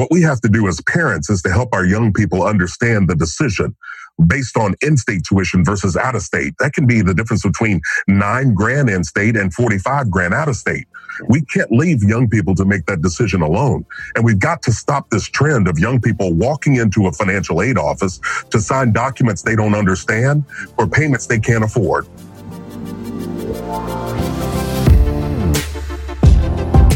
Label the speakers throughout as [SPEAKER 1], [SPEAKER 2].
[SPEAKER 1] What we have to do as parents is to help our young people understand the decision based on in-state tuition versus out of state. That can be the difference between nine grand in state and 45 grand out of state. We can't leave young people to make that decision alone. And we've got to stop this trend of young people walking into a financial aid office to sign documents they don't understand or payments they can't afford.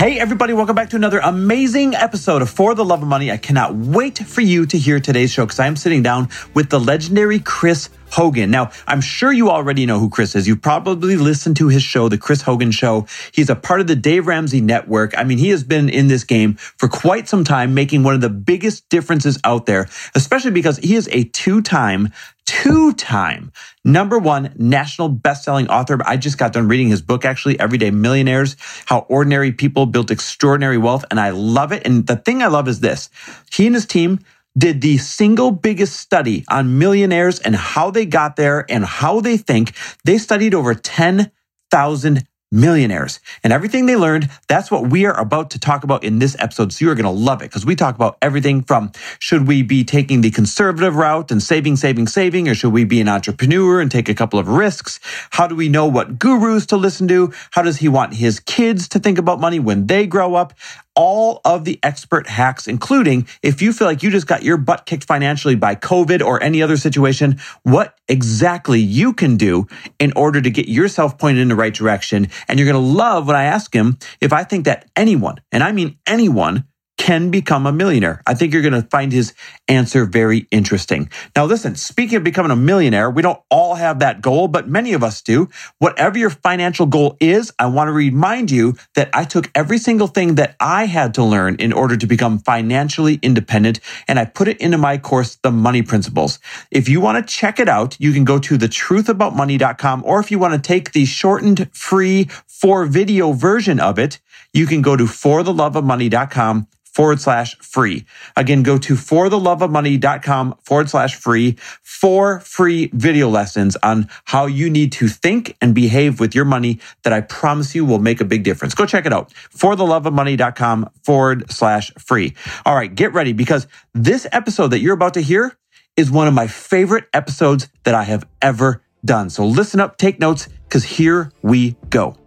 [SPEAKER 2] Hey, everybody, welcome back to another amazing episode of For the Love of Money. I cannot wait for you to hear today's show because I am sitting down with the legendary Chris Hogan. Now, I'm sure you already know who Chris is. You've probably listened to his show, The Chris Hogan Show. He's a part of the Dave Ramsey Network. I mean, he has been in this game for quite some time, making one of the biggest differences out there, especially because he is a two time two time number one national best-selling author. I just got done reading his book, actually, Everyday Millionaires, How Ordinary People Built Extraordinary Wealth. And I love it. And the thing I love is this. He and his team did the single biggest study on millionaires and how they got there and how they think. They studied over 10,000 millionaires and everything they learned. That's what we are about to talk about in this episode. So you're going to love it because we talk about everything from should we be taking the conservative route and saving, saving, saving, or should we be an entrepreneur and take a couple of risks? How do we know what gurus to listen to? How does he want his kids to think about money when they grow up? All of the expert hacks, including if you feel like you just got your butt kicked financially by COVID or any other situation, what exactly you can do in order to get yourself pointed in the right direction. And you're going to love what I ask him if I think that anyone, and I mean anyone, can become a millionaire? I think you're going to find his answer very interesting. Now, listen, speaking of becoming a millionaire, we don't all have that goal, but many of us do. Whatever your financial goal is, I want to remind you that I took every single thing that I had to learn in order to become financially independent and I put it into my course, The Money Principles. If you want to check it out, you can go to thetruthaboutmoney.com or if you want to take the shortened free four video version of it, you can go to fortheloveofmoney.com forward slash free. Again, go to fortheloveofmoney.com forward slash free for free video lessons on how you need to think and behave with your money that I promise you will make a big difference. Go check it out. Fortheloveofmoney.com forward slash free. All right, get ready because this episode that you're about to hear is one of my favorite episodes that I have ever done. So listen up, take notes, because here we go.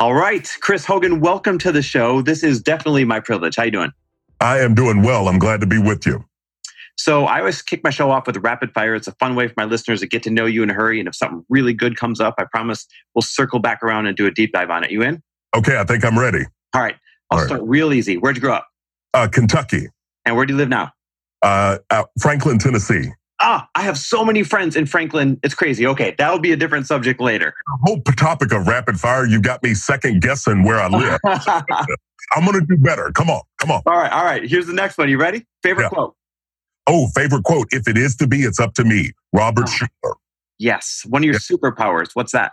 [SPEAKER 2] All right, Chris Hogan, welcome to the show. This is definitely my privilege. How you doing?
[SPEAKER 1] I am doing well. I'm glad to be with you.
[SPEAKER 2] So I always kick my show off with a rapid fire. It's a fun way for my listeners to get to know you in a hurry. And if something really good comes up, I promise we'll circle back around and do a deep dive on it. You in?
[SPEAKER 1] Okay, I think I'm ready.
[SPEAKER 2] All right. I'll All start real easy. Where'd you grow up?
[SPEAKER 1] Uh, Kentucky.
[SPEAKER 2] And where do you live now?
[SPEAKER 1] Uh, Franklin, Tennessee
[SPEAKER 2] ah, I have so many friends in Franklin. It's crazy. Okay, that'll be a different subject later.
[SPEAKER 1] The whole topic of rapid fire, you got me second guessing where I live. I'm going to do better. Come on, come on.
[SPEAKER 2] All right, all right. Here's the next one. You ready? Favorite yeah. quote?
[SPEAKER 1] Oh, favorite quote. If it is to be, it's up to me. Robert oh. Schuller.
[SPEAKER 2] Yes. One of your superpowers. What's that?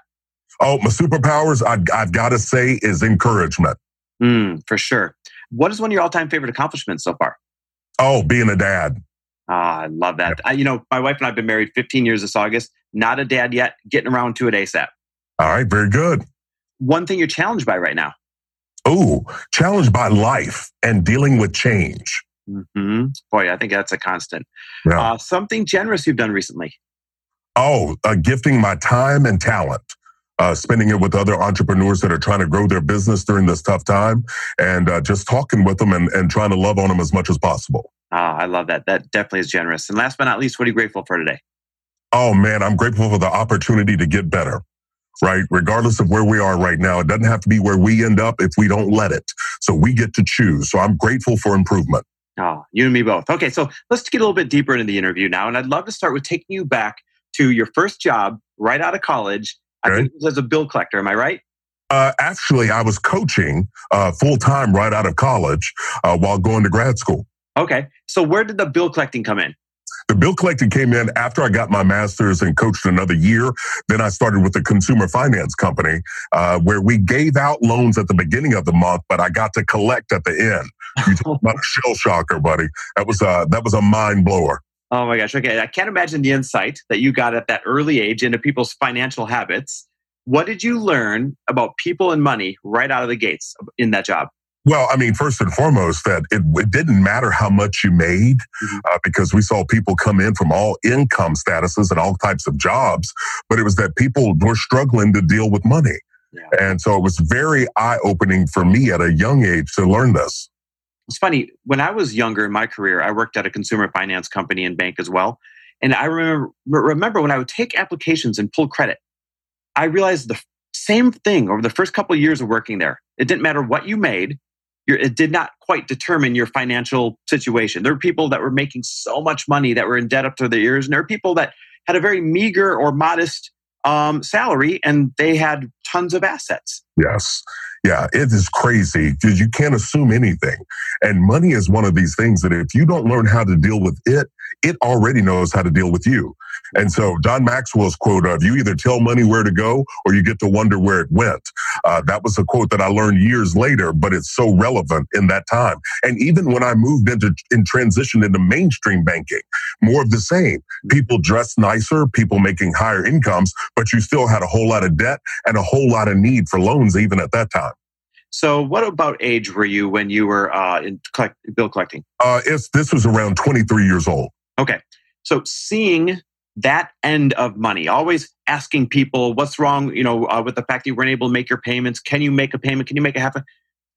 [SPEAKER 1] Oh, my superpowers, I, I've got to say, is encouragement.
[SPEAKER 2] Mm, for sure. What is one of your all time favorite accomplishments so far?
[SPEAKER 1] Oh, being a dad.
[SPEAKER 2] Ah, I love that. I, you know, my wife and I have been married 15 years this August. Not a dad yet. Getting around to it ASAP.
[SPEAKER 1] All right, very good.
[SPEAKER 2] One thing you're challenged by right now.
[SPEAKER 1] Oh, challenged by life and dealing with change.
[SPEAKER 2] Mm-hmm. Boy, I think that's a constant. Yeah. Uh, something generous you've done recently.
[SPEAKER 1] Oh, uh, gifting my time and talent. Uh, spending it with other entrepreneurs that are trying to grow their business during this tough time and uh, just talking with them and, and trying to love on them as much as possible.
[SPEAKER 2] Ah, I love that. That definitely is generous. And last but not least, what are you grateful for today?
[SPEAKER 1] Oh man, I'm grateful for the opportunity to get better. Right? Regardless of where we are right now, it doesn't have to be where we end up if we don't let it. So we get to choose. So I'm grateful for improvement.
[SPEAKER 2] Oh, you and me both. Okay, so let's get a little bit deeper into the interview now. And I'd love to start with taking you back to your first job right out of college. I think it was as a bill collector. Am I right?
[SPEAKER 1] Uh, actually, I was coaching uh, full time right out of college uh, while going to grad school.
[SPEAKER 2] Okay. So where did the bill collecting come in?
[SPEAKER 1] The bill collecting came in after I got my master's and coached another year. Then I started with a consumer finance company uh, where we gave out loans at the beginning of the month, but I got to collect at the end. You talk about a shell shocker, buddy. That was a, that was a mind blower.
[SPEAKER 2] Oh my gosh. Okay. I can't imagine the insight that you got at that early age into people's financial habits. What did you learn about people and money right out of the gates in that job?
[SPEAKER 1] Well, I mean, first and foremost, that it, it didn't matter how much you made mm-hmm. uh, because we saw people come in from all income statuses and all types of jobs, but it was that people were struggling to deal with money. Yeah. And so it was very eye opening for me at a young age to learn this.
[SPEAKER 2] It's funny. When I was younger in my career, I worked at a consumer finance company and bank as well. And I remember, remember when I would take applications and pull credit, I realized the same thing over the first couple of years of working there. It didn't matter what you made it did not quite determine your financial situation. There were people that were making so much money that were in debt up to their ears, and there were people that had a very meager or modest um, salary and they had tons of assets.
[SPEAKER 1] Yes. Yeah, it is crazy because you can't assume anything. And money is one of these things that if you don't learn how to deal with it, it already knows how to deal with you. And so John Maxwell's quote of you either tell money where to go or you get to wonder where it went. Uh, that was a quote that I learned years later, but it's so relevant in that time. And even when I moved into in transition into mainstream banking, more of the same. People dressed nicer, people making higher incomes, but you still had a whole lot of debt and a whole lot of need for loans even at that time.
[SPEAKER 2] So, what about age were you when you were uh, in collect, bill collecting?
[SPEAKER 1] Uh, this was around 23 years old.
[SPEAKER 2] Okay. So, seeing that end of money, always asking people what's wrong, you know, uh, with the fact that you weren't able to make your payments. Can you make a payment? Can you make a half a?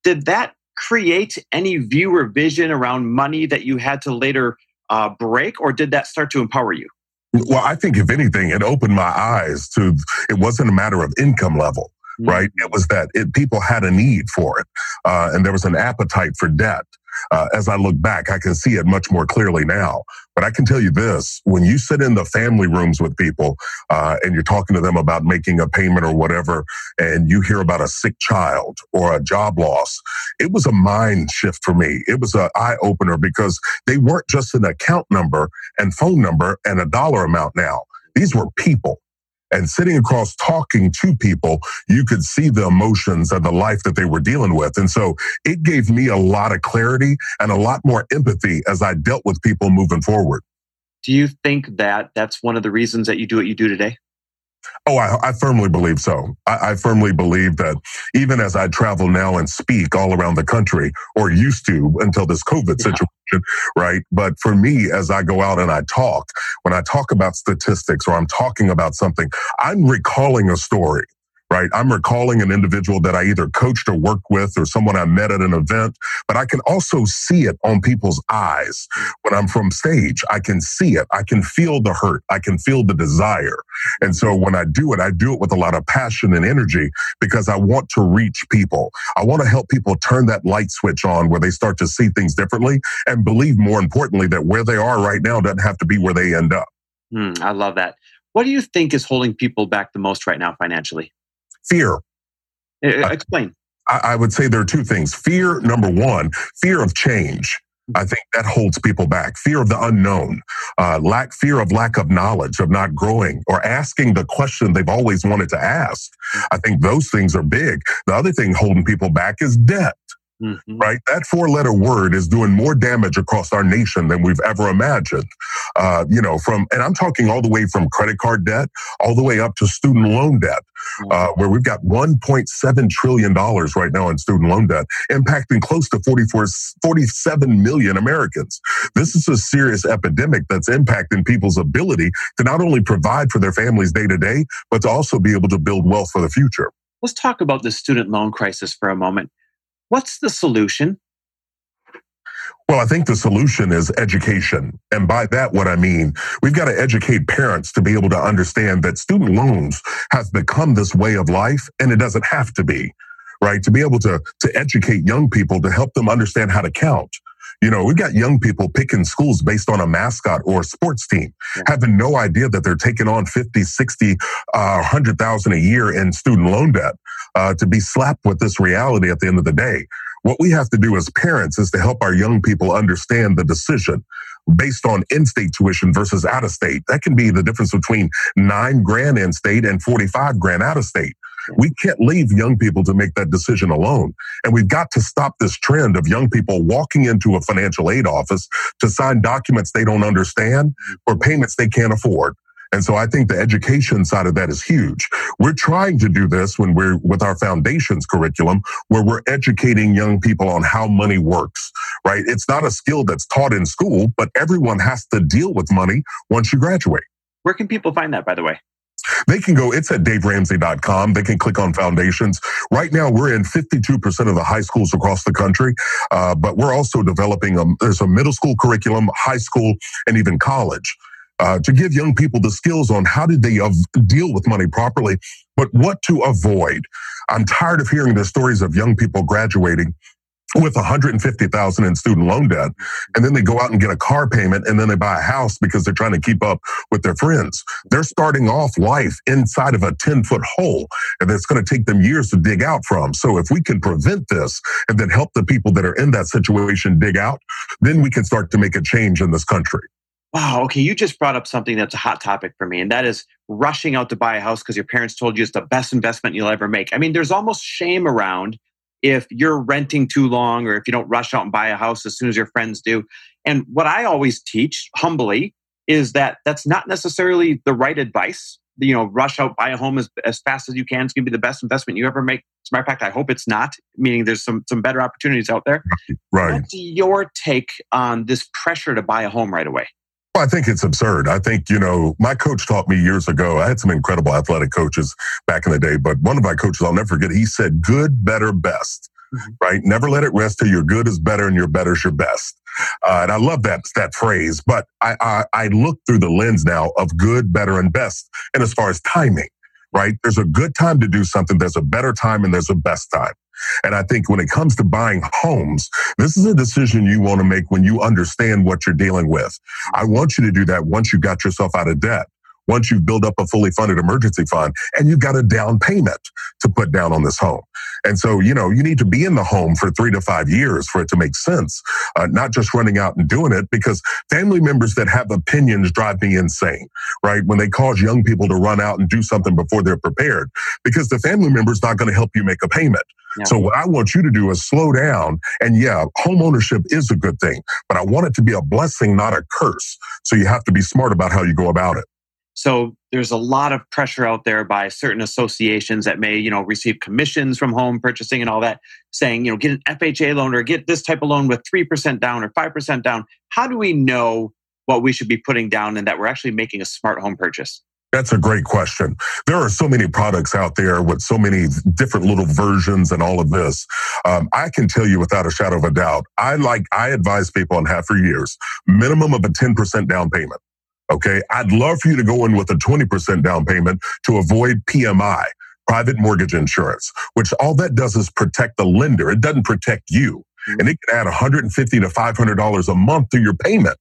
[SPEAKER 2] Did that create any view or vision around money that you had to later uh, break, or did that start to empower you?
[SPEAKER 1] Well, I think if anything, it opened my eyes to it wasn't a matter of income level, mm-hmm. right? It was that it, people had a need for it, uh, and there was an appetite for debt uh, as I look back, I can see it much more clearly now. But I can tell you this when you sit in the family rooms with people uh, and you're talking to them about making a payment or whatever, and you hear about a sick child or a job loss, it was a mind shift for me. It was an eye opener because they weren't just an account number and phone number and a dollar amount now. These were people and sitting across talking to people, you could see the emotions and the life that they were dealing with. And so it gave me a lot of clarity and a lot more empathy as I dealt with people moving forward.
[SPEAKER 2] Do you think that that's one of the reasons that you do what you do today?
[SPEAKER 1] Oh, I, I firmly believe so. I, I, firmly believe that even as I travel now and speak all around the country, or used to until this COVID yeah. situation, right? But for me, as I go out and I talk, when I talk about statistics or I'm talking about something, I'm recalling a story right? I'm recalling an individual that I either coached or worked with or someone I met at an event, but I can also see it on people's eyes. When I'm from stage, I can see it. I can feel the hurt. I can feel the desire. And so when I do it, I do it with a lot of passion and energy because I want to reach people. I want to help people turn that light switch on where they start to see things differently and believe more importantly that where they are right now doesn't have to be where they end up.
[SPEAKER 2] Mm, I love that. What do you think is holding people back the most right now financially?
[SPEAKER 1] Fear.
[SPEAKER 2] Explain.
[SPEAKER 1] I, I would say there are two things. Fear, number one, fear of change. I think that holds people back. Fear of the unknown, uh, lack, fear of lack of knowledge, of not growing, or asking the question they've always wanted to ask. I think those things are big. The other thing holding people back is debt. Mm-hmm. Right? That four letter word is doing more damage across our nation than we've ever imagined. Uh, you know, from, and I'm talking all the way from credit card debt all the way up to student loan debt, mm-hmm. uh, where we've got $1.7 trillion right now in student loan debt, impacting close to 44, 47 million Americans. This is a serious epidemic that's impacting people's ability to not only provide for their families day to day, but to also be able to build wealth for the future.
[SPEAKER 2] Let's talk about the student loan crisis for a moment. What's the solution?
[SPEAKER 1] Well, I think the solution is education. And by that, what I mean, we've got to educate parents to be able to understand that student loans have become this way of life and it doesn't have to be, right? To be able to, to educate young people to help them understand how to count. You know, we've got young people picking schools based on a mascot or a sports team, having no idea that they're taking on 50, 60, uh, 100,000 a year in student loan debt, uh, to be slapped with this reality at the end of the day. What we have to do as parents is to help our young people understand the decision based on in-state tuition versus out of state. That can be the difference between nine grand in state and 45 grand out of state. We can't leave young people to make that decision alone. And we've got to stop this trend of young people walking into a financial aid office to sign documents they don't understand or payments they can't afford. And so I think the education side of that is huge. We're trying to do this when we're with our foundations curriculum, where we're educating young people on how money works, right? It's not a skill that's taught in school, but everyone has to deal with money once you graduate.
[SPEAKER 2] Where can people find that, by the way?
[SPEAKER 1] They can go, it's at daveramsey.com. They can click on foundations. Right now, we're in 52% of the high schools across the country, uh, but we're also developing a, there's a middle school curriculum, high school, and even college. Uh, to give young people the skills on how did they av- deal with money properly, but what to avoid. I'm tired of hearing the stories of young people graduating with 150,000 in student loan debt. And then they go out and get a car payment and then they buy a house because they're trying to keep up with their friends. They're starting off life inside of a 10 foot hole and it's going to take them years to dig out from. So if we can prevent this and then help the people that are in that situation dig out, then we can start to make a change in this country.
[SPEAKER 2] Wow. Okay. You just brought up something that's a hot topic for me, and that is rushing out to buy a house because your parents told you it's the best investment you'll ever make. I mean, there's almost shame around if you're renting too long or if you don't rush out and buy a house as soon as your friends do. And what I always teach humbly is that that's not necessarily the right advice. You know, rush out, buy a home as, as fast as you can. It's going to be the best investment you ever make. As a matter of fact, I hope it's not, meaning there's some, some better opportunities out there.
[SPEAKER 1] Right.
[SPEAKER 2] What's your take on this pressure to buy a home right away?
[SPEAKER 1] Well, I think it's absurd. I think, you know, my coach taught me years ago. I had some incredible athletic coaches back in the day, but one of my coaches, I'll never forget, he said, good, better, best, mm-hmm. right? Never let it rest till your good is better and your better is your best. Uh, and I love that, that phrase, but I, I, I look through the lens now of good, better, and best. And as far as timing, right? There's a good time to do something. There's a better time and there's a best time. And I think when it comes to buying homes, this is a decision you want to make when you understand what you're dealing with. I want you to do that once you got yourself out of debt once you've built up a fully funded emergency fund and you've got a down payment to put down on this home. And so, you know, you need to be in the home for three to five years for it to make sense, uh, not just running out and doing it because family members that have opinions drive me insane, right? When they cause young people to run out and do something before they're prepared because the family member is not going to help you make a payment. Yeah. So what I want you to do is slow down. And yeah, home ownership is a good thing, but I want it to be a blessing, not a curse. So you have to be smart about how you go about it.
[SPEAKER 2] So there's a lot of pressure out there by certain associations that may, you know, receive commissions from home purchasing and all that, saying, you know, get an FHA loan or get this type of loan with 3% down or 5% down. How do we know what we should be putting down and that we're actually making a smart home purchase?
[SPEAKER 1] That's a great question. There are so many products out there with so many different little versions and all of this. Um, I can tell you without a shadow of a doubt, I like, I advise people on half for years, minimum of a 10% down payment. Okay. I'd love for you to go in with a 20% down payment to avoid PMI, private mortgage insurance, which all that does is protect the lender. It doesn't protect you. Mm-hmm. And it can add 150 to $500 a month to your payment.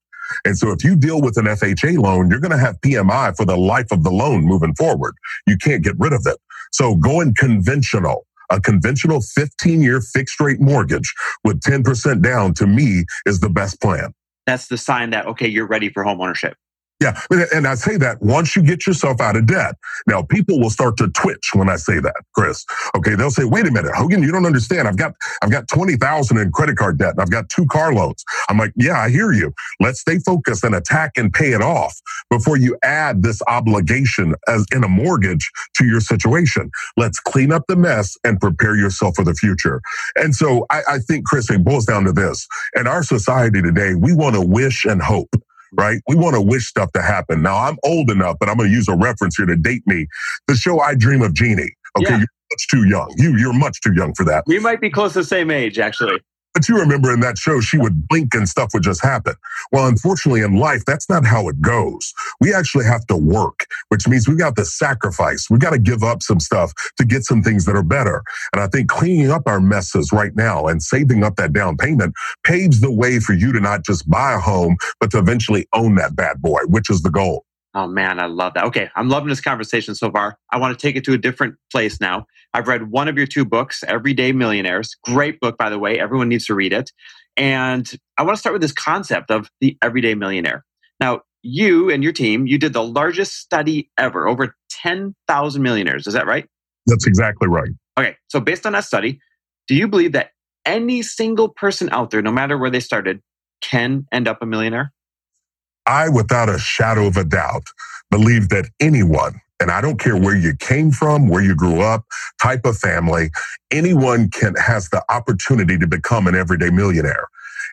[SPEAKER 1] And so if you deal with an FHA loan, you're going to have PMI for the life of the loan moving forward. You can't get rid of it. So going conventional, a conventional 15 year fixed rate mortgage with 10% down to me is the best plan.
[SPEAKER 2] That's the sign that, okay, you're ready for home ownership.
[SPEAKER 1] Yeah. And I say that once you get yourself out of debt. Now people will start to twitch when I say that, Chris. Okay. They'll say, wait a minute, Hogan, you don't understand. I've got, I've got 20,000 in credit card debt and I've got two car loans. I'm like, yeah, I hear you. Let's stay focused and attack and pay it off before you add this obligation as in a mortgage to your situation. Let's clean up the mess and prepare yourself for the future. And so I, I think, Chris, it boils down to this. In our society today, we want to wish and hope right? We want to wish stuff to happen. Now I'm old enough, but I'm going to use a reference here to date me. The show I Dream of Jeannie. Okay. Yeah. You're much too young. You, you're much too young for that.
[SPEAKER 2] We might be close to the same age, actually.
[SPEAKER 1] But you remember in that show, she would blink and stuff would just happen. Well, unfortunately, in life, that's not how it goes. We actually have to work, which means we've got to sacrifice. We've got to give up some stuff to get some things that are better. And I think cleaning up our messes right now and saving up that down payment paves the way for you to not just buy a home, but to eventually own that bad boy, which is the goal.
[SPEAKER 2] Oh man, I love that. Okay, I'm loving this conversation so far. I want to take it to a different place now. I've read one of your two books, Everyday Millionaires. Great book, by the way. Everyone needs to read it. And I want to start with this concept of the everyday millionaire. Now, you and your team, you did the largest study ever, over 10,000 millionaires. Is that right?
[SPEAKER 1] That's exactly right.
[SPEAKER 2] Okay, so based on that study, do you believe that any single person out there, no matter where they started, can end up a millionaire?
[SPEAKER 1] I, without a shadow of a doubt, believe that anyone, and I don't care where you came from, where you grew up, type of family, anyone can has the opportunity to become an everyday millionaire.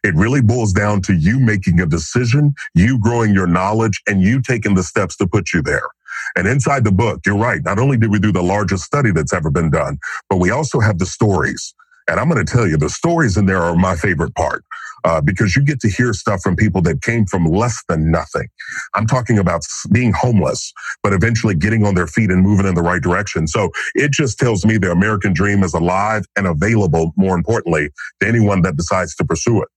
[SPEAKER 1] It really boils down to you making a decision, you growing your knowledge, and you taking the steps to put you there. And inside the book, you're right. Not only did we do the largest study that's ever been done, but we also have the stories. And I'm going to tell you, the stories in there are my favorite part uh, because you get to hear stuff from people that came from less than nothing. I'm talking about being homeless, but eventually getting on their feet and moving in the right direction. So it just tells me the American dream is alive and available, more importantly, to anyone that decides to pursue it.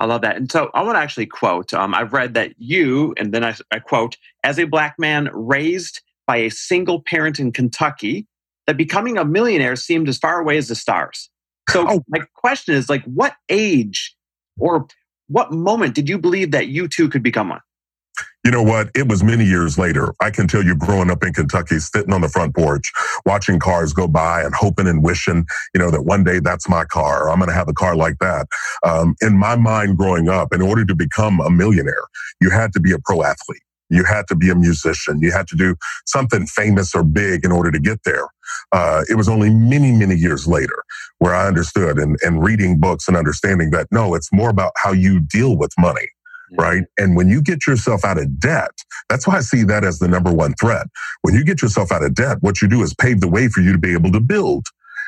[SPEAKER 2] I love that. And so I want to actually quote um, I've read that you, and then I, I quote, as a black man raised by a single parent in Kentucky, that becoming a millionaire seemed as far away as the stars. So oh. my question is like, what age or what moment did you believe that you too could become one?
[SPEAKER 1] You know what? It was many years later. I can tell you growing up in Kentucky, sitting on the front porch, watching cars go by and hoping and wishing, you know, that one day that's my car. I'm going to have a car like that. Um, in my mind growing up, in order to become a millionaire, you had to be a pro athlete. You had to be a musician. You had to do something famous or big in order to get there. Uh, it was only many, many years later where I understood and, and reading books and understanding that no, it's more about how you deal with money. Right. And when you get yourself out of debt, that's why I see that as the number one threat. When you get yourself out of debt, what you do is pave the way for you to be able to build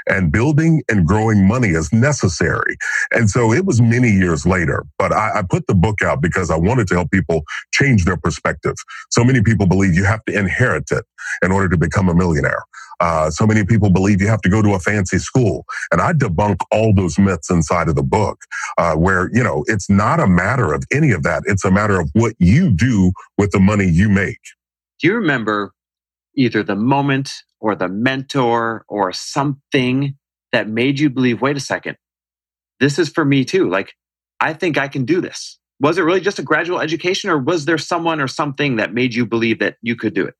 [SPEAKER 1] and building and growing money is necessary. And so it was many years later, but I, I, put the book out because I wanted to help people change their perspective. So many people believe you have to inherit it in order to become a millionaire. Uh, so many people believe you have to go to a fancy school. And I debunk all those myths inside of the book, uh, where, you know, it's not a matter of any of that. It's a matter of what you do with the money you make.
[SPEAKER 2] Do you remember either the moment or the mentor or something that made you believe, wait a second, this is for me too. Like, I think I can do this. Was it really just a gradual education or was there someone or something that made you believe that you could do it?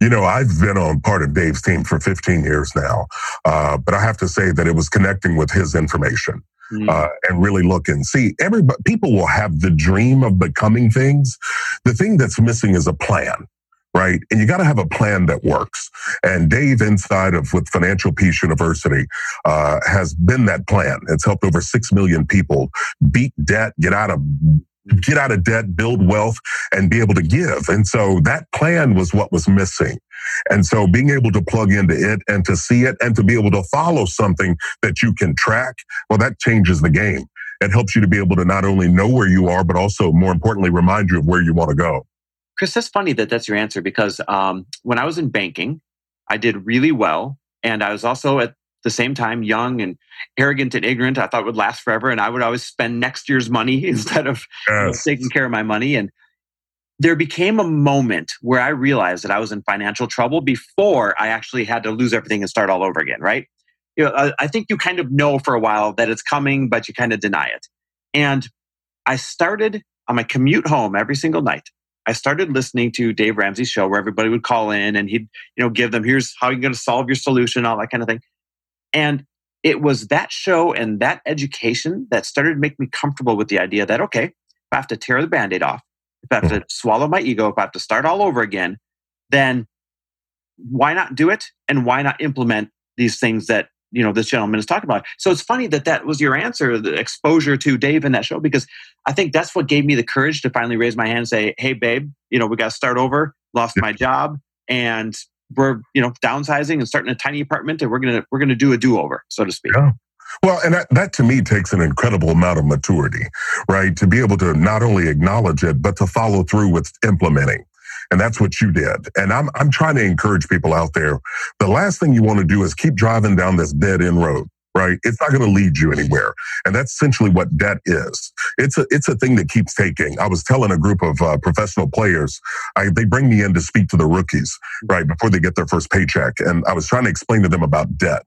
[SPEAKER 1] You know, I've been on part of Dave's team for 15 years now, uh, but I have to say that it was connecting with his information. Mm. Uh, and really look and see everybody people will have the dream of becoming things the thing that's missing is a plan right? And you got to have a plan that works. And Dave, inside of with Financial Peace University, uh, has been that plan. It's helped over six million people beat debt, get out of get out of debt, build wealth, and be able to give. And so that plan was what was missing. And so being able to plug into it and to see it and to be able to follow something that you can track, well, that changes the game. It helps you to be able to not only know where you are, but also more importantly, remind you of where you want to go.
[SPEAKER 2] Chris, that's funny that that's your answer because um, when I was in banking, I did really well. And I was also at the same time young and arrogant and ignorant. I thought would last forever. And I would always spend next year's money instead of yes. taking care of my money. And there became a moment where I realized that I was in financial trouble before I actually had to lose everything and start all over again, right? You know, I, I think you kind of know for a while that it's coming, but you kind of deny it. And I started on my commute home every single night. I started listening to Dave Ramsey's show where everybody would call in and he'd, you know, give them, here's how you're going to solve your solution, all that kind of thing. And it was that show and that education that started to make me comfortable with the idea that, okay, if I have to tear the band aid off, if I have to mm-hmm. swallow my ego, if I have to start all over again, then why not do it? And why not implement these things that you know this gentleman is talking about. So it's funny that that was your answer, the exposure to Dave in that show, because I think that's what gave me the courage to finally raise my hand and say, "Hey, babe, you know we got to start over. Lost my job, and we're you know downsizing and starting a tiny apartment, and we're gonna we're gonna do a do over, so to speak."
[SPEAKER 1] Yeah. Well, and that, that to me takes an incredible amount of maturity, right? To be able to not only acknowledge it, but to follow through with implementing. And that's what you did. And I'm, I'm trying to encourage people out there. The last thing you want to do is keep driving down this dead end road right? It's not going to lead you anywhere. And that's essentially what debt is. It's a, it's a thing that keeps taking. I was telling a group of uh, professional players, I, they bring me in to speak to the rookies, right? Before they get their first paycheck. And I was trying to explain to them about debt.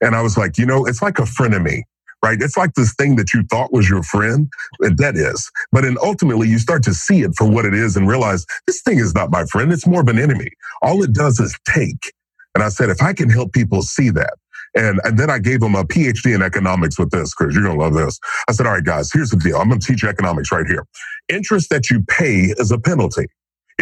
[SPEAKER 1] And I was like, you know, it's like a frenemy right? It's like this thing that you thought was your friend, that is. But then ultimately you start to see it for what it is and realize this thing is not my friend. It's more of an enemy. All it does is take. And I said, if I can help people see that, and, and then I gave them a PhD in economics with this, Chris. You're going to love this. I said, all right, guys, here's the deal. I'm going to teach you economics right here. Interest that you pay is a penalty.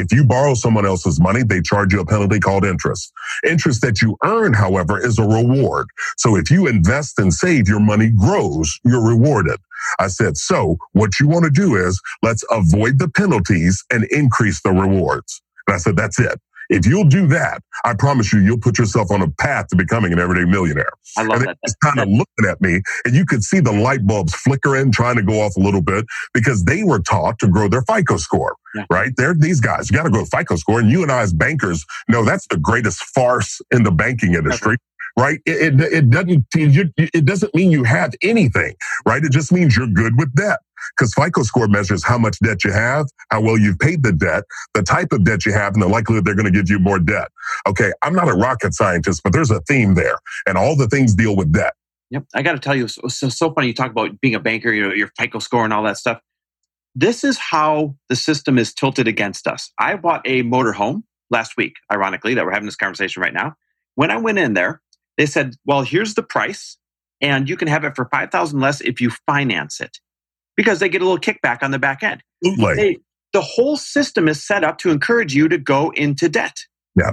[SPEAKER 1] If you borrow someone else's money, they charge you a penalty called interest. Interest that you earn, however, is a reward. So if you invest and save, your money grows, you're rewarded. I said, so what you want to do is let's avoid the penalties and increase the rewards. And I said, that's it. If you'll do that, I promise you, you'll put yourself on a path to becoming an everyday millionaire.
[SPEAKER 2] I love
[SPEAKER 1] and
[SPEAKER 2] that.
[SPEAKER 1] He's kind of looking at me, and you could see the light bulbs flickering, trying to go off a little bit because they were taught to grow their FICO score. Yeah. Right? They're these guys. You got to grow FICO score, and you and I as bankers know that's the greatest farce in the banking industry. Okay right? It, it, it, doesn't it doesn't mean you have anything, right? It just means you're good with debt because FICO score measures how much debt you have, how well you've paid the debt, the type of debt you have, and the likelihood they're going to give you more debt. Okay, I'm not a rocket scientist, but there's a theme there, and all the things deal with debt.
[SPEAKER 2] Yep, I got to tell you, so, so funny you talk about being a banker, you know, your FICO score and all that stuff. This is how the system is tilted against us. I bought a motor home last week, ironically, that we're having this conversation right now. When I went in there, they said, "Well, here's the price, and you can have it for five thousand less if you finance it." because they get a little kickback on the back end. They, the whole system is set up to encourage you to go into debt.
[SPEAKER 1] Yeah.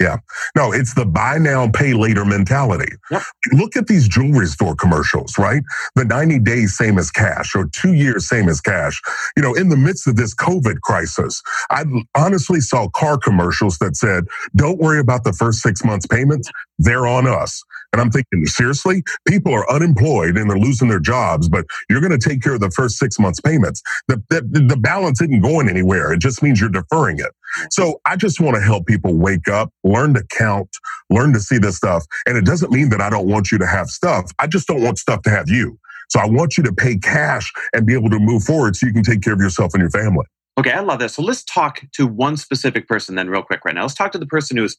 [SPEAKER 1] Yeah. No, it's the buy now, pay later mentality. Yep. Look at these jewelry store commercials, right? The 90 days, same as cash, or two years, same as cash. You know, in the midst of this COVID crisis, I honestly saw car commercials that said, don't worry about the first six months payments. They're on us. And I'm thinking, seriously? People are unemployed and they're losing their jobs, but you're going to take care of the first six months payments. The, the, the balance isn't going anywhere. It just means you're deferring it. So I just want to help people wake up, learn to count, learn to see this stuff. And it doesn't mean that I don't want you to have stuff. I just don't want stuff to have you. So I want you to pay cash and be able to move forward so you can take care of yourself and your family.
[SPEAKER 2] Okay, I love this. So let's talk to one specific person then, real quick, right now. Let's talk to the person who's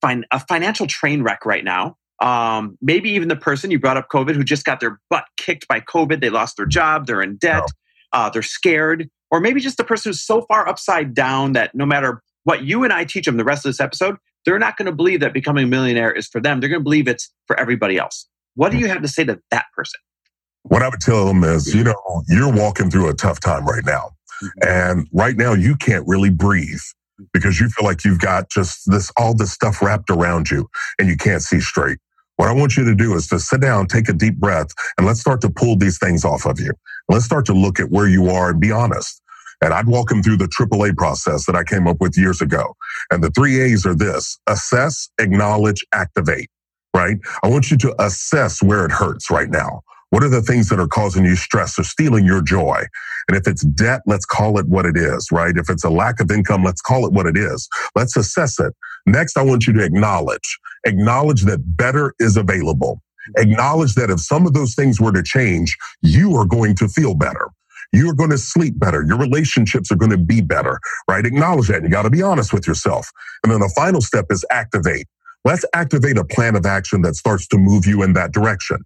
[SPEAKER 2] fin- a financial train wreck right now um, maybe even the person you brought up COVID who just got their butt kicked by COVID. They lost their job, they're in debt, no. uh, they're scared. Or maybe just the person who's so far upside down that no matter what you and I teach them the rest of this episode, they're not going to believe that becoming a millionaire is for them. They're going to believe it's for everybody else. What do you have to say to that person?
[SPEAKER 1] What I would tell them is, you know, you're walking through a tough time right now. Mm-hmm. And right now you can't really breathe because you feel like you've got just this, all this stuff wrapped around you and you can't see straight. What I want you to do is to sit down, take a deep breath, and let's start to pull these things off of you. Let's start to look at where you are and be honest. And I'd walk them through the AAA process that I came up with years ago. And the three A's are this assess, acknowledge, activate, right? I want you to assess where it hurts right now. What are the things that are causing you stress or stealing your joy? And if it's debt, let's call it what it is, right? If it's a lack of income, let's call it what it is. Let's assess it. Next, I want you to acknowledge, acknowledge that better is available. Acknowledge that if some of those things were to change, you are going to feel better. You're going to sleep better. Your relationships are going to be better, right? Acknowledge that. You got to be honest with yourself. And then the final step is activate. Let's activate a plan of action that starts to move you in that direction.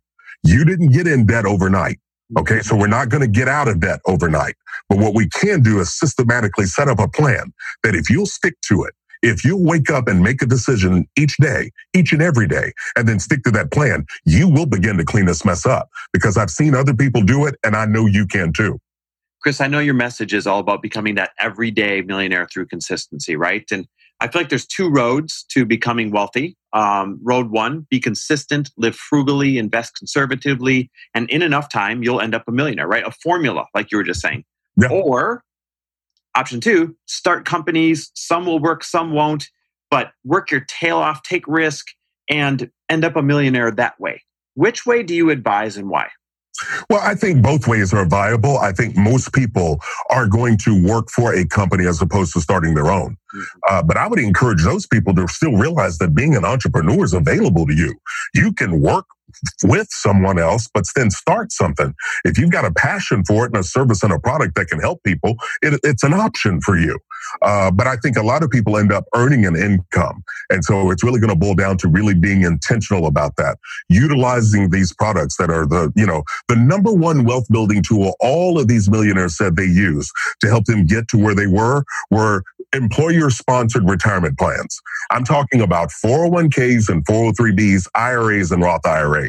[SPEAKER 1] You didn't get in debt overnight. Okay. So we're not going to get out of debt overnight. But what we can do is systematically set up a plan that if you'll stick to it, if you wake up and make a decision each day, each and every day, and then stick to that plan, you will begin to clean this mess up because I've seen other people do it and I know you can too.
[SPEAKER 2] Chris, I know your message is all about becoming that everyday millionaire through consistency, right? And I feel like there's two roads to becoming wealthy. Um, road one, be consistent, live frugally, invest conservatively, and in enough time, you'll end up a millionaire, right? A formula, like you were just saying. Yeah. Or option two, start companies. Some will work, some won't, but work your tail off, take risk, and end up a millionaire that way. Which way do you advise and why?
[SPEAKER 1] Well, I think both ways are viable. I think most people are going to work for a company as opposed to starting their own. Mm-hmm. Uh, but I would encourage those people to still realize that being an entrepreneur is available to you. You can work with someone else, but then start something. If you've got a passion for it and a service and a product that can help people, it, it's an option for you. Uh, but I think a lot of people end up earning an income. And so it's really going to boil down to really being intentional about that, utilizing these products that are the, you know, the number one wealth building tool all of these millionaires said they use to help them get to where they were, were employer sponsored retirement plans. I'm talking about 401ks and 403bs, IRAs and Roth IRAs.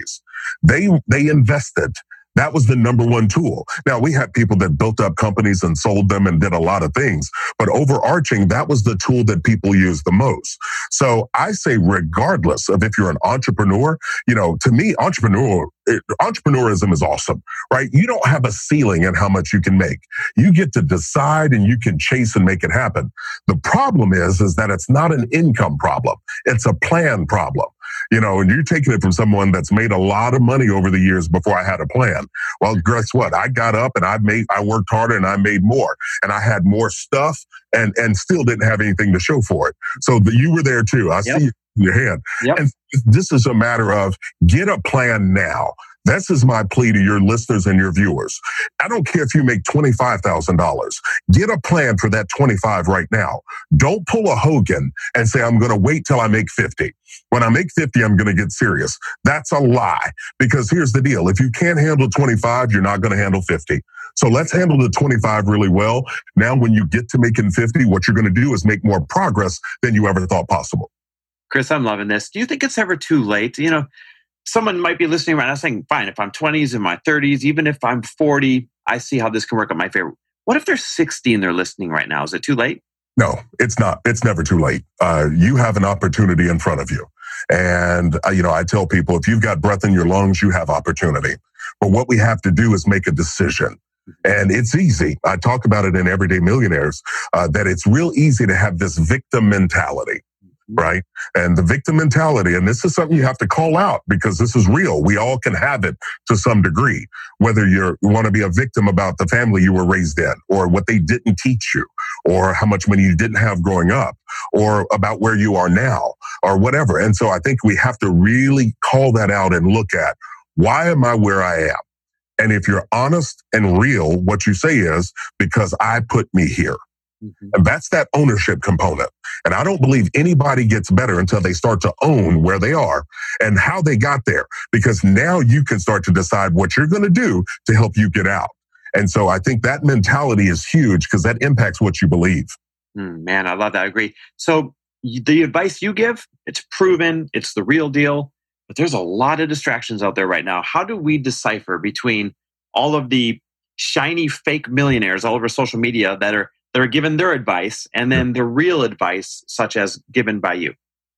[SPEAKER 1] They, they invested that was the number one tool. Now we had people that built up companies and sold them and did a lot of things, but overarching, that was the tool that people used the most. So I say, regardless of if you're an entrepreneur, you know, to me, entrepreneur, it, entrepreneurism is awesome, right? You don't have a ceiling in how much you can make. You get to decide and you can chase and make it happen. The problem is, is that it's not an income problem. It's a plan problem you know, and you're taking it from someone that's made a lot of money over the years before I had a plan. Well, guess what? I got up and I made, I worked harder and I made more and I had more stuff and, and still didn't have anything to show for it. So the, you were there too. I yep. see your hand. Yep. And this is a matter of get a plan now. This is my plea to your listeners and your viewers. I don't care if you make $25,000. Get a plan for that 25 right now. Don't pull a Hogan and say, I'm going to wait till I make 50. When I make 50, I'm going to get serious. That's a lie because here's the deal. If you can't handle 25, you're not going to handle 50. So let's handle the 25 really well. Now, when you get to making 50, what you're going to do is make more progress than you ever thought possible.
[SPEAKER 2] Chris, I'm loving this. Do you think it's ever too late? You know, someone might be listening right now saying, fine, if I'm 20s, in my 30s, even if I'm 40, I see how this can work at my favor. What if they're 60 and they're listening right now? Is it too late?
[SPEAKER 1] No, it's not. It's never too late. Uh, you have an opportunity in front of you. And, uh, you know, I tell people if you've got breath in your lungs, you have opportunity. But what we have to do is make a decision. And it's easy. I talk about it in Everyday Millionaires uh, that it's real easy to have this victim mentality right? And the victim mentality, and this is something you have to call out because this is real. We all can have it to some degree, whether you want to be a victim about the family you were raised in or what they didn't teach you or how much money you didn't have growing up or about where you are now or whatever. And so I think we have to really call that out and look at why am I where I am? And if you're honest and real, what you say is because I put me here. Mm-hmm. And that's that ownership component. And I don't believe anybody gets better until they start to own where they are and how they got there, because now you can start to decide what you're going to do to help you get out. And so I think that mentality is huge because that impacts what you believe.
[SPEAKER 2] Mm, man, I love that. I agree. So the advice you give, it's proven, it's the real deal, but there's a lot of distractions out there right now. How do we decipher between all of the shiny fake millionaires all over social media that are they're given their advice and then the real advice, such as given by you?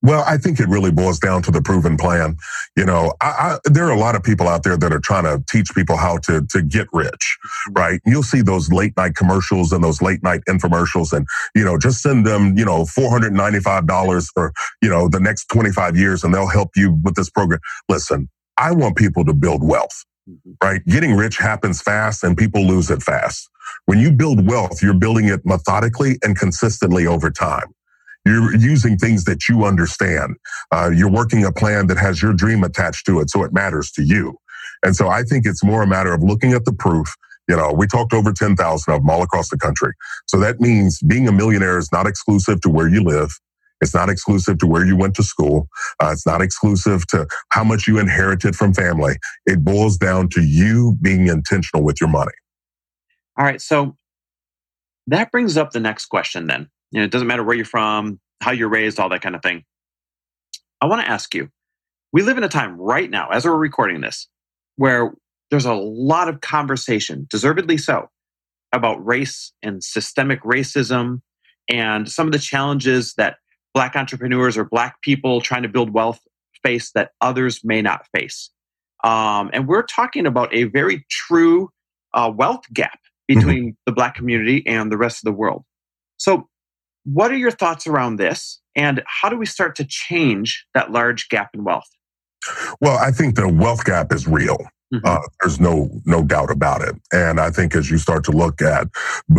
[SPEAKER 1] Well, I think it really boils down to the proven plan. You know, I, I, there are a lot of people out there that are trying to teach people how to to get rich, mm-hmm. right? You'll see those late night commercials and those late night infomercials, and you know, just send them, you know, four hundred ninety five dollars for you know the next twenty five years, and they'll help you with this program. Listen, I want people to build wealth, mm-hmm. right? Getting rich happens fast, and people lose it fast. When you build wealth, you're building it methodically and consistently over time. You're using things that you understand. Uh, you're working a plan that has your dream attached to it, so it matters to you. And so I think it's more a matter of looking at the proof. You know, we talked over 10,000 of them all across the country. So that means being a millionaire is not exclusive to where you live. It's not exclusive to where you went to school. Uh, it's not exclusive to how much you inherited from family. It boils down to you being intentional with your money.
[SPEAKER 2] All right. So that brings up the next question then. You know, it doesn't matter where you're from, how you're raised, all that kind of thing. I want to ask you we live in a time right now, as we're recording this, where there's a lot of conversation, deservedly so, about race and systemic racism and some of the challenges that Black entrepreneurs or Black people trying to build wealth face that others may not face. Um, and we're talking about a very true uh, wealth gap. Between mm-hmm. the black community and the rest of the world. So, what are your thoughts around this? And how do we start to change that large gap in wealth?
[SPEAKER 1] Well, I think the wealth gap is real. Mm-hmm. Uh, there's no no doubt about it. And I think as you start to look at,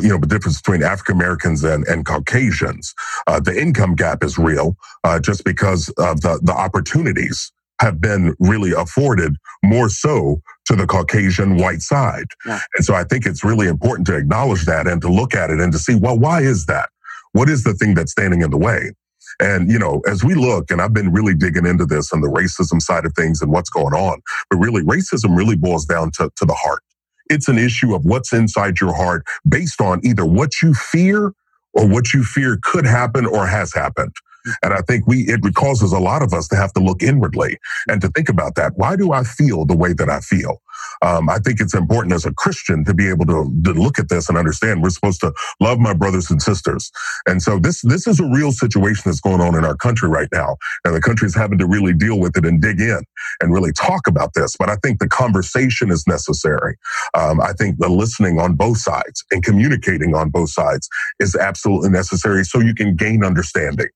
[SPEAKER 1] you know, the difference between African Americans and, and Caucasians, uh, the income gap is real, uh, just because of the the opportunities have been really afforded more so to the Caucasian white side. Yeah. And so I think it's really important to acknowledge that and to look at it and to see, well, why is that? What is the thing that's standing in the way? And, you know, as we look, and I've been really digging into this and the racism side of things and what's going on, but really racism really boils down to, to the heart. It's an issue of what's inside your heart based on either what you fear or what you fear could happen or has happened. And I think we, it causes a lot of us to have to look inwardly and to think about that. Why do I feel the way that I feel? Um, I think it's important as a Christian to be able to, to look at this and understand we're supposed to love my brothers and sisters. And so this, this is a real situation that's going on in our country right now. And the country is having to really deal with it and dig in and really talk about this. But I think the conversation is necessary. Um, I think the listening on both sides and communicating on both sides is absolutely necessary so you can gain understanding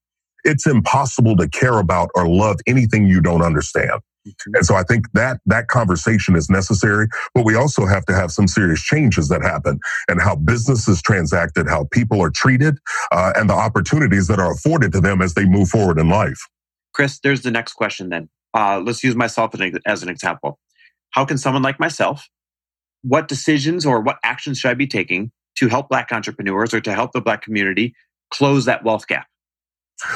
[SPEAKER 1] it's impossible to care about or love anything you don't understand. And so I think that that conversation is necessary, but we also have to have some serious changes that happen and how business is transacted, how people are treated, uh, and the opportunities that are afforded to them as they move forward in life.
[SPEAKER 2] Chris, there's the next question then. Uh, let's use myself as an example. How can someone like myself, what decisions or what actions should I be taking to help Black entrepreneurs or to help the Black community close that wealth gap?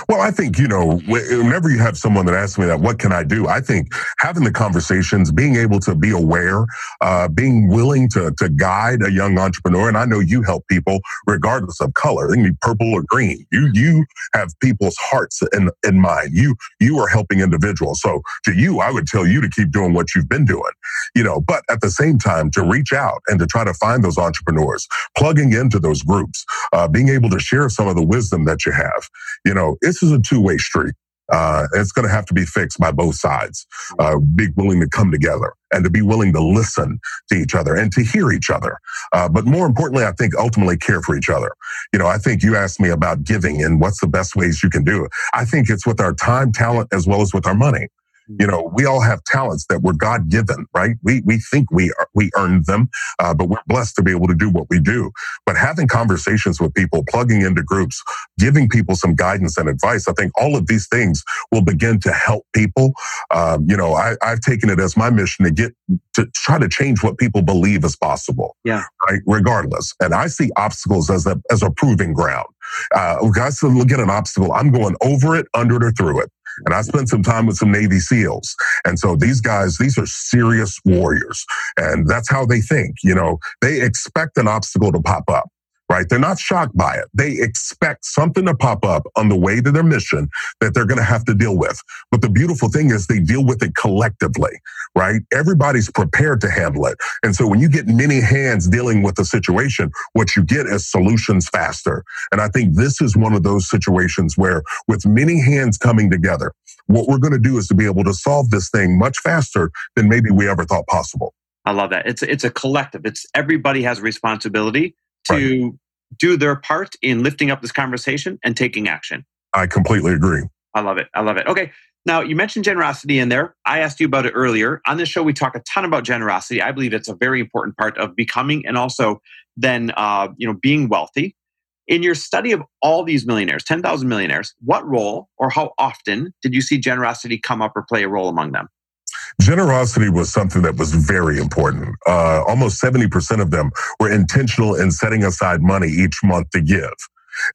[SPEAKER 1] Well, I think, you know, whenever you have someone that asks me that, what can I do? I think having the conversations, being able to be aware, uh, being willing to, to guide a young entrepreneur. And I know you help people regardless of color. They can be purple or green. You, you have people's hearts in, in mind. You, you are helping individuals. So to you, I would tell you to keep doing what you've been doing, you know, but at the same time to reach out and to try to find those entrepreneurs, plugging into those groups, uh, being able to share some of the wisdom that you have, you know, this is a two way street. Uh, it's going to have to be fixed by both sides. Uh, be willing to come together and to be willing to listen to each other and to hear each other. Uh, but more importantly, I think ultimately care for each other. You know, I think you asked me about giving and what's the best ways you can do it. I think it's with our time, talent, as well as with our money. You know, we all have talents that were God given, right? We, we think we, are, we earned them, uh, but we're blessed to be able to do what we do. But having conversations with people, plugging into groups, giving people some guidance and advice, I think all of these things will begin to help people. Um, you know, I, I've taken it as my mission to get to try to change what people believe is possible.
[SPEAKER 2] Yeah.
[SPEAKER 1] Right. Regardless. And I see obstacles as a, as a proving ground. Uh, guys, look at an obstacle. I'm going over it, under it, or through it. And I spent some time with some Navy SEALs. And so these guys, these are serious warriors. And that's how they think. You know, they expect an obstacle to pop up right? They're not shocked by it. They expect something to pop up on the way to their mission that they're going to have to deal with. But the beautiful thing is they deal with it collectively, right? Everybody's prepared to handle it. And so when you get many hands dealing with a situation, what you get is solutions faster. And I think this is one of those situations where with many hands coming together, what we're going to do is to be able to solve this thing much faster than maybe we ever thought possible.
[SPEAKER 2] I love that. It's it's a collective. It's everybody has responsibility to right. Do their part in lifting up this conversation and taking action.
[SPEAKER 1] I completely agree.
[SPEAKER 2] I love it. I love it. Okay. Now, you mentioned generosity in there. I asked you about it earlier. On this show, we talk a ton about generosity. I believe it's a very important part of becoming and also then, uh, you know, being wealthy. In your study of all these millionaires, 10,000 millionaires, what role or how often did you see generosity come up or play a role among them?
[SPEAKER 1] Generosity was something that was very important. Uh, almost 70% of them were intentional in setting aside money each month to give.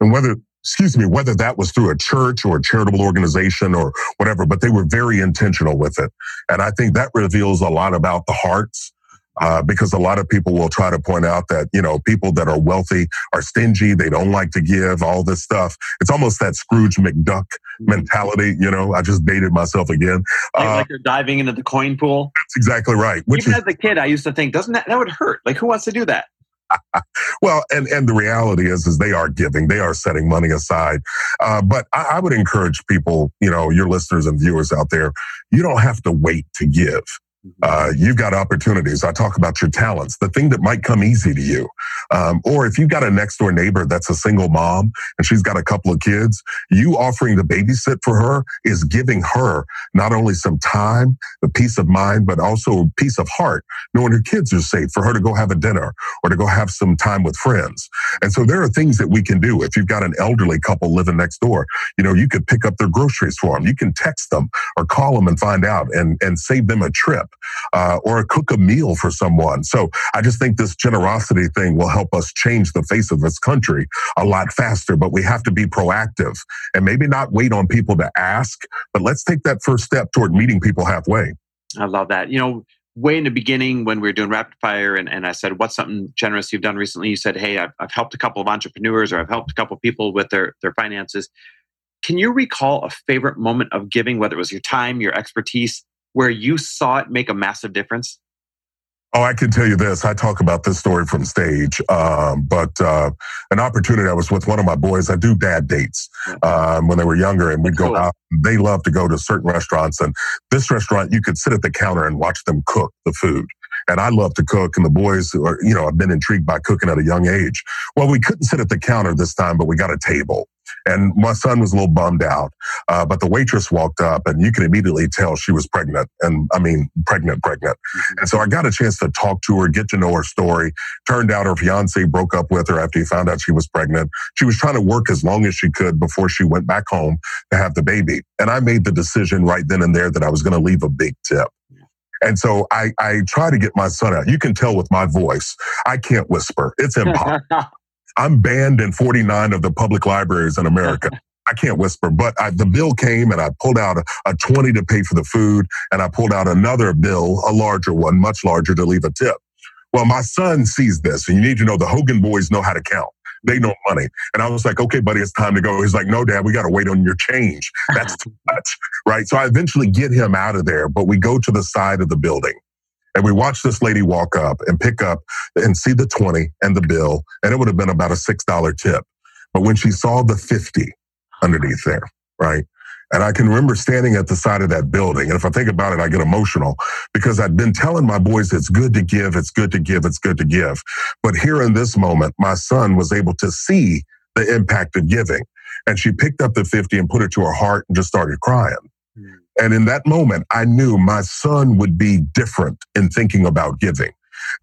[SPEAKER 1] And whether, excuse me, whether that was through a church or a charitable organization or whatever, but they were very intentional with it. And I think that reveals a lot about the hearts uh, because a lot of people will try to point out that, you know, people that are wealthy are stingy. They don't like to give all this stuff. It's almost that Scrooge McDuck mm-hmm. mentality. You know, I just dated myself again.
[SPEAKER 2] Like, uh, like they're diving into the coin pool.
[SPEAKER 1] That's exactly right.
[SPEAKER 2] Which Even is, as a kid, I used to think, doesn't that, that would hurt? Like who wants to do that?
[SPEAKER 1] well, and, and the reality is, is they are giving, they are setting money aside. Uh, but I, I, would encourage people, you know, your listeners and viewers out there, you don't have to wait to give. Uh, you've got opportunities. I talk about your talents, the thing that might come easy to you. Um, or if you've got a next door neighbor that's a single mom and she's got a couple of kids, you offering to babysit for her is giving her not only some time, the peace of mind, but also a peace of heart, knowing her kids are safe for her to go have a dinner or to go have some time with friends. And so there are things that we can do. If you've got an elderly couple living next door, you know, you could pick up their groceries for them. You can text them or call them and find out and, and save them a trip, uh, or cook a meal for someone. So I just think this generosity thing will help us change the face of this country a lot faster, but we have to be proactive and maybe not wait on people to ask, but let's take that first step toward meeting people halfway.
[SPEAKER 2] I love that. You know, way in the beginning when we were doing rapid fire and, and I said, what's something generous you've done recently? You said, Hey, I've, I've helped a couple of entrepreneurs or I've helped a couple of people with their, their finances. Can you recall a favorite moment of giving, whether it was your time, your expertise, where you saw it make a massive difference?
[SPEAKER 1] Oh, I can tell you this. I talk about this story from stage, um, but uh, an opportunity. I was with one of my boys. I do dad dates um, when they were younger, and we'd go out. They love to go to certain restaurants, and this restaurant you could sit at the counter and watch them cook the food. And I love to cook, and the boys are, you know, I've been intrigued by cooking at a young age. Well, we couldn't sit at the counter this time, but we got a table. And my son was a little bummed out. Uh, but the waitress walked up and you can immediately tell she was pregnant. And I mean, pregnant, pregnant. Mm-hmm. And so I got a chance to talk to her, get to know her story. Turned out her fiance broke up with her after he found out she was pregnant. She was trying to work as long as she could before she went back home to have the baby. And I made the decision right then and there that I was going to leave a big tip. And so I, I try to get my son out. You can tell with my voice, I can't whisper. It's impossible. I'm banned in 49 of the public libraries in America. I can't whisper, but I, the bill came and I pulled out a, a 20 to pay for the food and I pulled out another bill, a larger one, much larger to leave a tip. Well, my son sees this and you need to know the Hogan boys know how to count. They know money. And I was like, okay, buddy, it's time to go. He's like, no, dad, we got to wait on your change. That's too much. Right. So I eventually get him out of there, but we go to the side of the building and we watched this lady walk up and pick up and see the 20 and the bill, and it would have been about a $6 tip. But when she saw the 50 underneath there, right? And I can remember standing at the side of that building. And if I think about it, I get emotional because I'd been telling my boys, it's good to give, it's good to give, it's good to give. But here in this moment, my son was able to see the impact of giving. And she picked up the 50 and put it to her heart and just started crying. And in that moment, I knew my son would be different in thinking about giving.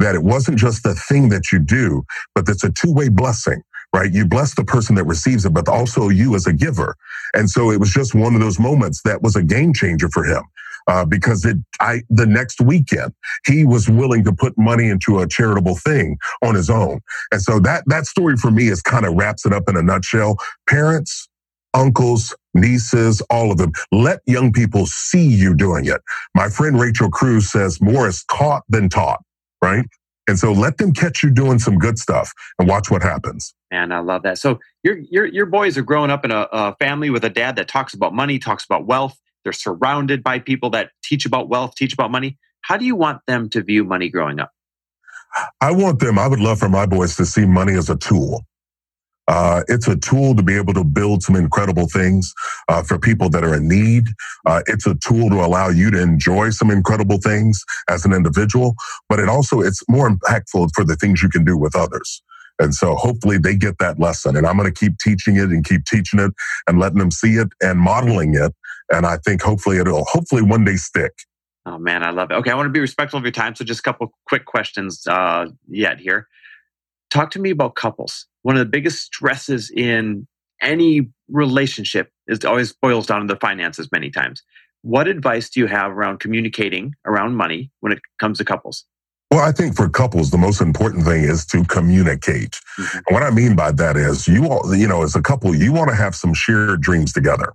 [SPEAKER 1] That it wasn't just the thing that you do, but it's a two way blessing, right? You bless the person that receives it, but also you as a giver. And so it was just one of those moments that was a game changer for him. Uh, because it, I, the next weekend, he was willing to put money into a charitable thing on his own. And so that, that story for me is kind of wraps it up in a nutshell. Parents, uncles, nieces, all of them. Let young people see you doing it. My friend Rachel Cruz says more is caught than taught, right? And so let them catch you doing some good stuff and watch what happens.
[SPEAKER 2] And I love that. So your your your boys are growing up in a, a family with a dad that talks about money, talks about wealth. They're surrounded by people that teach about wealth, teach about money. How do you want them to view money growing up?
[SPEAKER 1] I want them, I would love for my boys to see money as a tool. Uh, it's a tool to be able to build some incredible things uh, for people that are in need. Uh, it's a tool to allow you to enjoy some incredible things as an individual, but it also it's more impactful for the things you can do with others. And so hopefully they get that lesson. And I'm going to keep teaching it and keep teaching it and letting them see it and modeling it. And I think hopefully it'll hopefully one day stick.
[SPEAKER 2] Oh man, I love it. Okay, I want to be respectful of your time, so just a couple quick questions uh, yet here. Talk to me about couples one of the biggest stresses in any relationship is always boils down to the finances many times. What advice do you have around communicating around money when it comes to couples?
[SPEAKER 1] Well, I think for couples, the most important thing is to communicate. Mm-hmm. what I mean by that is you all, you know, as a couple, you want to have some shared dreams together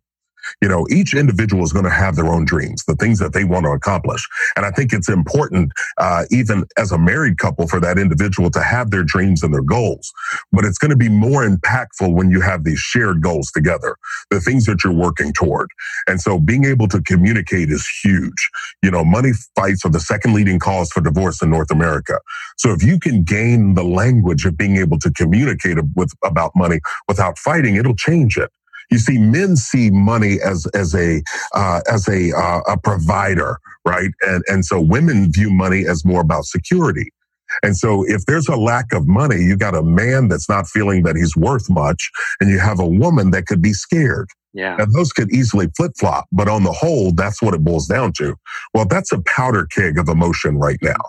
[SPEAKER 1] you know, each individual is going to have their own dreams, the things that they want to accomplish. And I think it's important, uh, even as a married couple, for that individual to have their dreams and their goals. But it's going to be more impactful when you have these shared goals together, the things that you're working toward. And so being able to communicate is huge. You know, money fights are the second leading cause for divorce in North America. So if you can gain the language of being able to communicate with about money without fighting, it'll change it. You see, men see money as as a uh, as a uh, a provider, right? And and so women view money as more about security. And so if there's a lack of money, you got a man that's not feeling that he's worth much and you have a woman that could be scared.
[SPEAKER 2] Yeah.
[SPEAKER 1] And those could easily flip flop, but on the whole, that's what it boils down to. Well, that's a powder keg of emotion right now.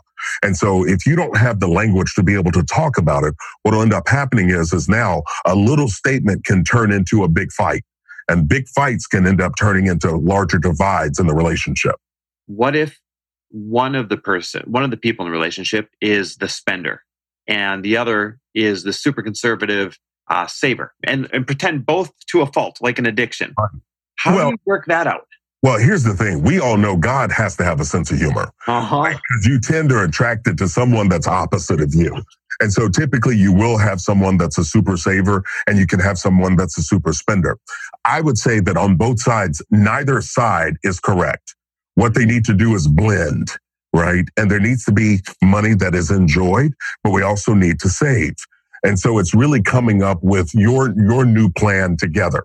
[SPEAKER 1] And so if you don't have the language to be able to talk about it, what will end up happening is, is now a little statement can turn into a big fight and big fights can end up turning into larger divides in the relationship.
[SPEAKER 2] What if one of the person, one of the people in the relationship is the spender and the other is the super conservative uh, saver and, and pretend both to a fault, like an addiction. How well, do you work that out?
[SPEAKER 1] Well, here's the thing. We all know God has to have a sense of humor.
[SPEAKER 2] Uh-huh.
[SPEAKER 1] Because you tend to attract it to someone that's opposite of you. And so typically you will have someone that's a super saver and you can have someone that's a super spender. I would say that on both sides, neither side is correct. What they need to do is blend, right? And there needs to be money that is enjoyed, but we also need to save. And so it's really coming up with your, your new plan together.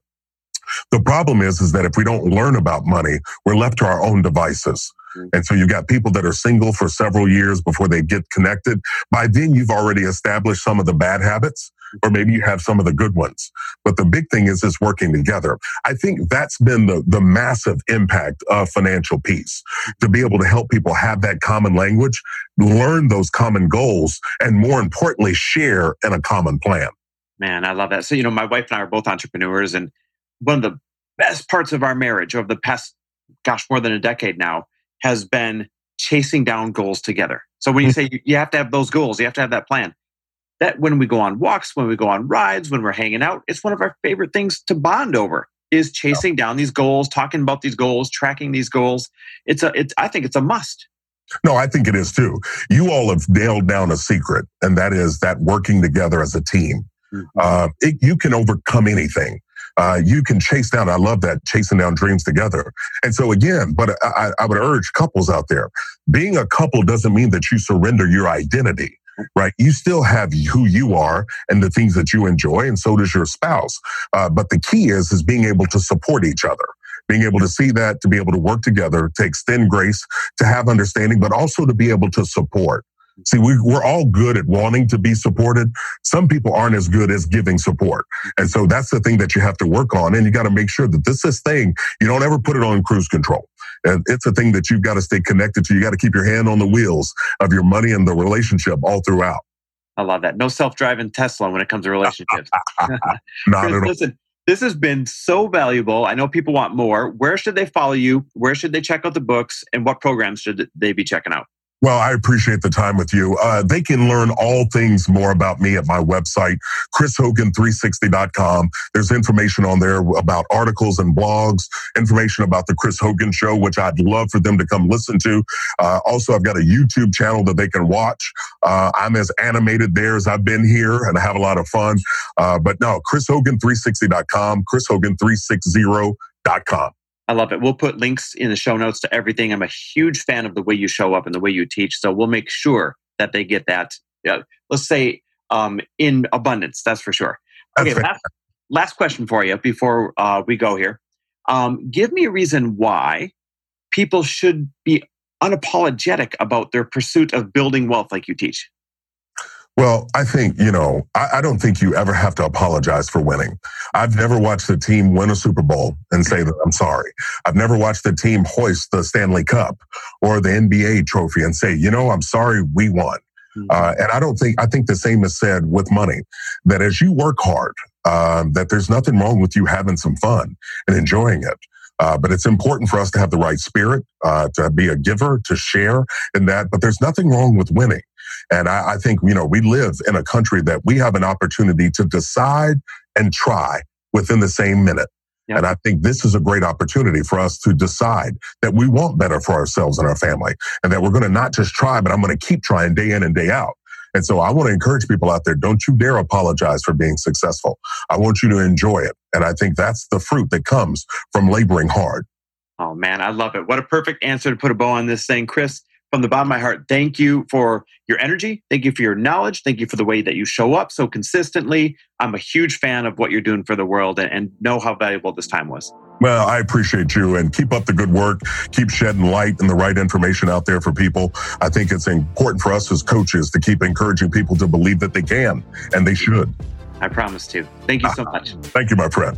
[SPEAKER 1] The problem is, is that if we don't learn about money, we're left to our own devices. Mm-hmm. And so you've got people that are single for several years before they get connected. By then, you've already established some of the bad habits, or maybe you have some of the good ones. But the big thing is is working together. I think that's been the, the massive impact of financial peace to be able to help people have that common language, learn those common goals, and more importantly, share in a common plan.
[SPEAKER 2] Man, I love that. So, you know, my wife and I are both entrepreneurs and one of the best parts of our marriage over the past, gosh, more than a decade now has been chasing down goals together. So when you say you have to have those goals, you have to have that plan. That when we go on walks, when we go on rides, when we're hanging out, it's one of our favorite things to bond over is chasing down these goals, talking about these goals, tracking these goals. It's a, it's, I think it's a must.
[SPEAKER 1] No, I think it is too. You all have nailed down a secret, and that is that working together as a team. Mm-hmm. Uh, it, you can overcome anything uh, you can chase down. I love that chasing down dreams together. And so again, but I, I would urge couples out there, being a couple doesn't mean that you surrender your identity right? You still have who you are and the things that you enjoy, and so does your spouse. Uh, but the key is is being able to support each other, being able to see that, to be able to work together, to extend grace, to have understanding, but also to be able to support. See, we, we're all good at wanting to be supported. Some people aren't as good as giving support. And so that's the thing that you have to work on. And you got to make sure that this is thing, you don't ever put it on cruise control. And it's a thing that you've got to stay connected to. You got to keep your hand on the wheels of your money and the relationship all throughout.
[SPEAKER 2] I love that. No self-driving Tesla when it comes to relationships. Not at all. Listen, this has been so valuable. I know people want more. Where should they follow you? Where should they check out the books? And what programs should they be checking out?
[SPEAKER 1] Well, I appreciate the time with you. Uh, they can learn all things more about me at my website, chrishogan360.com. There's information on there about articles and blogs, information about the Chris Hogan Show, which I'd love for them to come listen to. Uh, also, I've got a YouTube channel that they can watch. Uh, I'm as animated there as I've been here, and I have a lot of fun. Uh, but no, chrishogan360.com, chrishogan360.com.
[SPEAKER 2] I love it. We'll put links in the show notes to everything. I'm a huge fan of the way you show up and the way you teach. So we'll make sure that they get that, uh, let's say, um, in abundance. That's for sure. Okay, last, last, question for you before uh, we go here. Um, give me a reason why people should be unapologetic about their pursuit of building wealth like you teach.
[SPEAKER 1] Well, I think, you know, I, I, don't think you ever have to apologize for winning. I've never watched a team win a Super Bowl and say that I'm sorry. I've never watched a team hoist the Stanley Cup or the NBA trophy and say, you know, I'm sorry we won. Mm-hmm. Uh, and I don't think, I think the same is said with money, that as you work hard, uh, that there's nothing wrong with you having some fun and enjoying it. Uh, but it's important for us to have the right spirit, uh, to be a giver, to share in that. But there's nothing wrong with winning. And I, I think, you know, we live in a country that we have an opportunity to decide and try within the same minute. Yep. And I think this is a great opportunity for us to decide that we want better for ourselves and our family and that we're going to not just try, but I'm going to keep trying day in and day out. And so I want to encourage people out there, don't you dare apologize for being successful. I want you to enjoy it. And I think that's the fruit that comes from laboring hard.
[SPEAKER 2] Oh man, I love it. What a perfect answer to put a bow on this thing. Chris, from the bottom of my heart, thank you for your energy. Thank you for your knowledge. Thank you for the way that you show up so consistently. I'm a huge fan of what you're doing for the world and, and know how valuable this time was.
[SPEAKER 1] Well, I appreciate you and keep up the good work. Keep shedding light and the right information out there for people. I think it's important for us as coaches to keep encouraging people to believe that they can and they should.
[SPEAKER 2] I promise to. Thank you so ah, much.
[SPEAKER 1] Thank you, my friend.